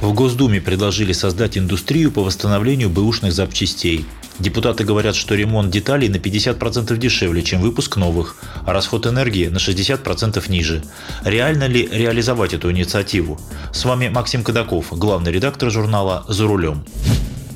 В Госдуме предложили создать индустрию по восстановлению бэушных запчастей. Депутаты говорят, что ремонт деталей на 50% дешевле, чем выпуск новых, а расход энергии на 60% ниже. Реально ли реализовать эту инициативу? С вами Максим Кадаков, главный редактор журнала «За рулем».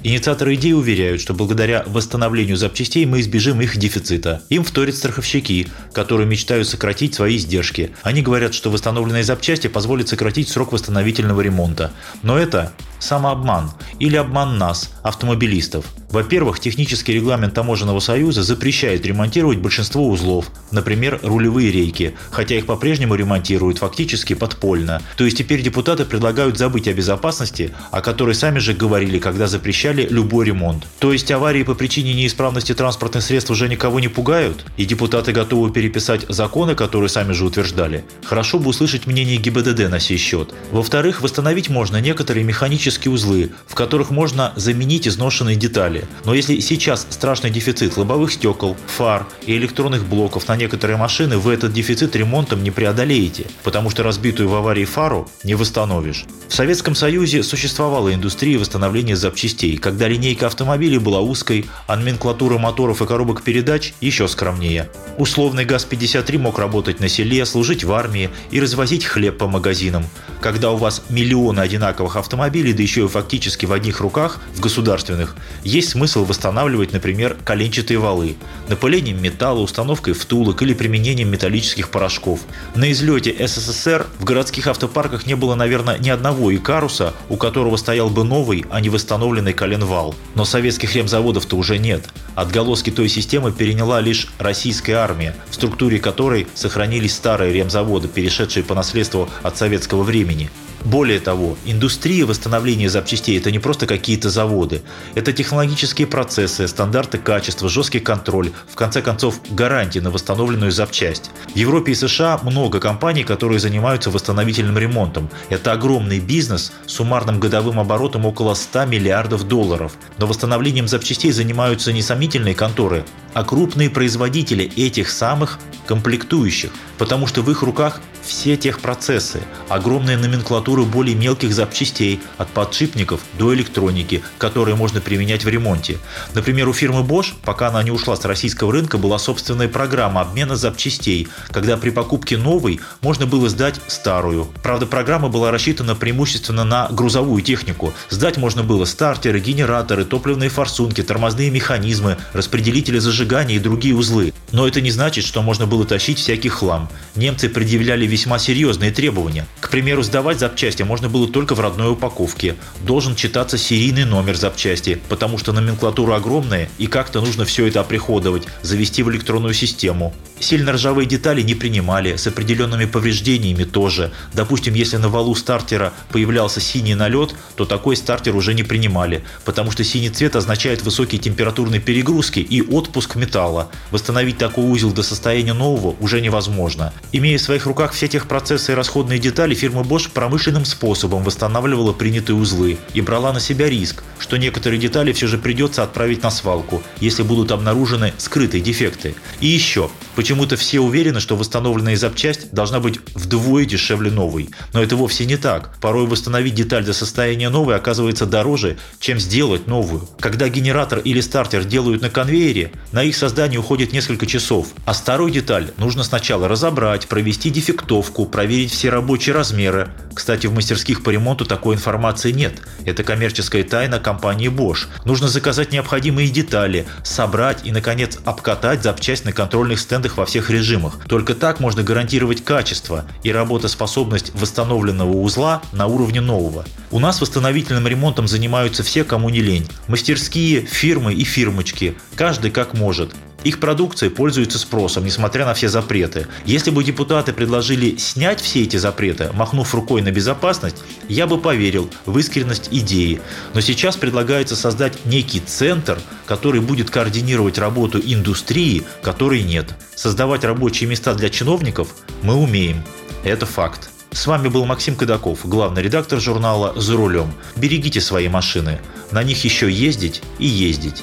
Инициаторы идеи уверяют, что благодаря восстановлению запчастей мы избежим их дефицита. Им вторят страховщики, которые мечтают сократить свои издержки. Они говорят, что восстановленные запчасти позволят сократить срок восстановительного ремонта. Но это самообман или обман нас, автомобилистов. Во-первых, технический регламент Таможенного союза запрещает ремонтировать большинство узлов, например, рулевые рейки, хотя их по-прежнему ремонтируют фактически подпольно. То есть теперь депутаты предлагают забыть о безопасности, о которой сами же говорили, когда запрещали любой ремонт. То есть аварии по причине неисправности транспортных средств уже никого не пугают? И депутаты готовы переписать законы, которые сами же утверждали? Хорошо бы услышать мнение ГИБДД на сей счет. Во-вторых, восстановить можно некоторые механические узлы, в которых можно заменить изношенные детали. Но если сейчас страшный дефицит лобовых стекол, фар и электронных блоков на некоторые машины, вы этот дефицит ремонтом не преодолеете, потому что разбитую в аварии фару не восстановишь. В Советском Союзе существовала индустрия восстановления запчастей, когда линейка автомобилей была узкой, а номенклатура моторов и коробок передач еще скромнее. Условный ГАЗ-53 мог работать на селе, служить в армии и развозить хлеб по магазинам. Когда у вас миллионы одинаковых автомобилей, да еще и фактически в одних руках, в государственных, есть смысл восстанавливать, например, коленчатые валы, напылением металла, установкой втулок или применением металлических порошков. На излете СССР в городских автопарках не было, наверное, ни одного Икаруса, у которого стоял бы новый, а не восстановленный коленвал. Но советских ремзаводов-то уже нет. Отголоски той системы переняла лишь российская армия, в структуре которой сохранились старые ремзаводы, перешедшие по наследству от советского времени. Более того, индустрия восстановления запчастей – это не просто какие-то заводы. Это технологические процессы, стандарты качества, жесткий контроль, в конце концов, гарантии на восстановленную запчасть. В Европе и США много компаний, которые занимаются восстановительным ремонтом. Это огромный бизнес с суммарным годовым оборотом около 100 миллиардов долларов. Но восстановлением запчастей занимаются не сомнительные конторы, а крупные производители этих самых комплектующих, потому что в их руках все техпроцессы, огромная номенклатура более мелких запчастей, от подшипников до электроники, которые можно применять в ремонте. Например, у фирмы Bosch, пока она не ушла с российского рынка, была собственная программа обмена запчастей, когда при покупке новой можно было сдать старую. Правда, программа была рассчитана преимущественно на грузовую технику. Сдать можно было стартеры, генераторы, топливные форсунки, тормозные механизмы, распределители зажигания и другие узлы. Но это не значит, что можно было тащить всякий хлам. Немцы предъявляли весьма серьезные требования. К примеру, сдавать запчасти можно было только в родной упаковке. Должен читаться серийный номер запчасти, потому что номенклатура огромная и как-то нужно все это оприходовать, завести в электронную систему. Сильно ржавые детали не принимали, с определенными повреждениями тоже. Допустим, если на валу стартера появлялся синий налет, то такой стартер уже не принимали, потому что синий цвет означает высокие температурные перегрузки и отпуск металла. Восстановить такой узел до состояния нового уже невозможно. Имея в своих руках все техпроцессы и расходные детали, фирма Bosch промышленным способом восстанавливала принятые узлы и брала на себя риск, что некоторые детали все же придется отправить на свалку, если будут обнаружены скрытые дефекты. И еще, почему-то все уверены, что восстановленная запчасть должна быть вдвое дешевле новой. Но это вовсе не так. Порой восстановить деталь до состояния новой оказывается дороже, чем сделать новую. Когда генератор или стартер делают на конвейере, на их создание уходит несколько часов, а старую деталь нужно сначала разобрать, провести дефектовку, проверить все рабочие размеры. Кстати, в мастерских по ремонту такой информации нет. Это коммерческая тайна компании Bosch. Нужно заказать необходимые детали, собрать и, наконец, обкатать запчасть на контрольных стендах во всех режимах. Только так можно гарантировать качество и работоспособность восстановленного узла на уровне нового. У нас восстановительным ремонтом занимаются все, кому не лень. Мастерские, фирмы и фирмочки. Каждый как может. Их продукция пользуется спросом, несмотря на все запреты. Если бы депутаты предложили снять все эти запреты, махнув рукой на безопасность, я бы поверил в искренность идеи. Но сейчас предлагается создать некий центр, который будет координировать работу индустрии, которой нет. Создавать рабочие места для чиновников мы умеем. Это факт. С вами был Максим Кадаков, главный редактор журнала «За рулем». Берегите свои машины. На них еще ездить и ездить.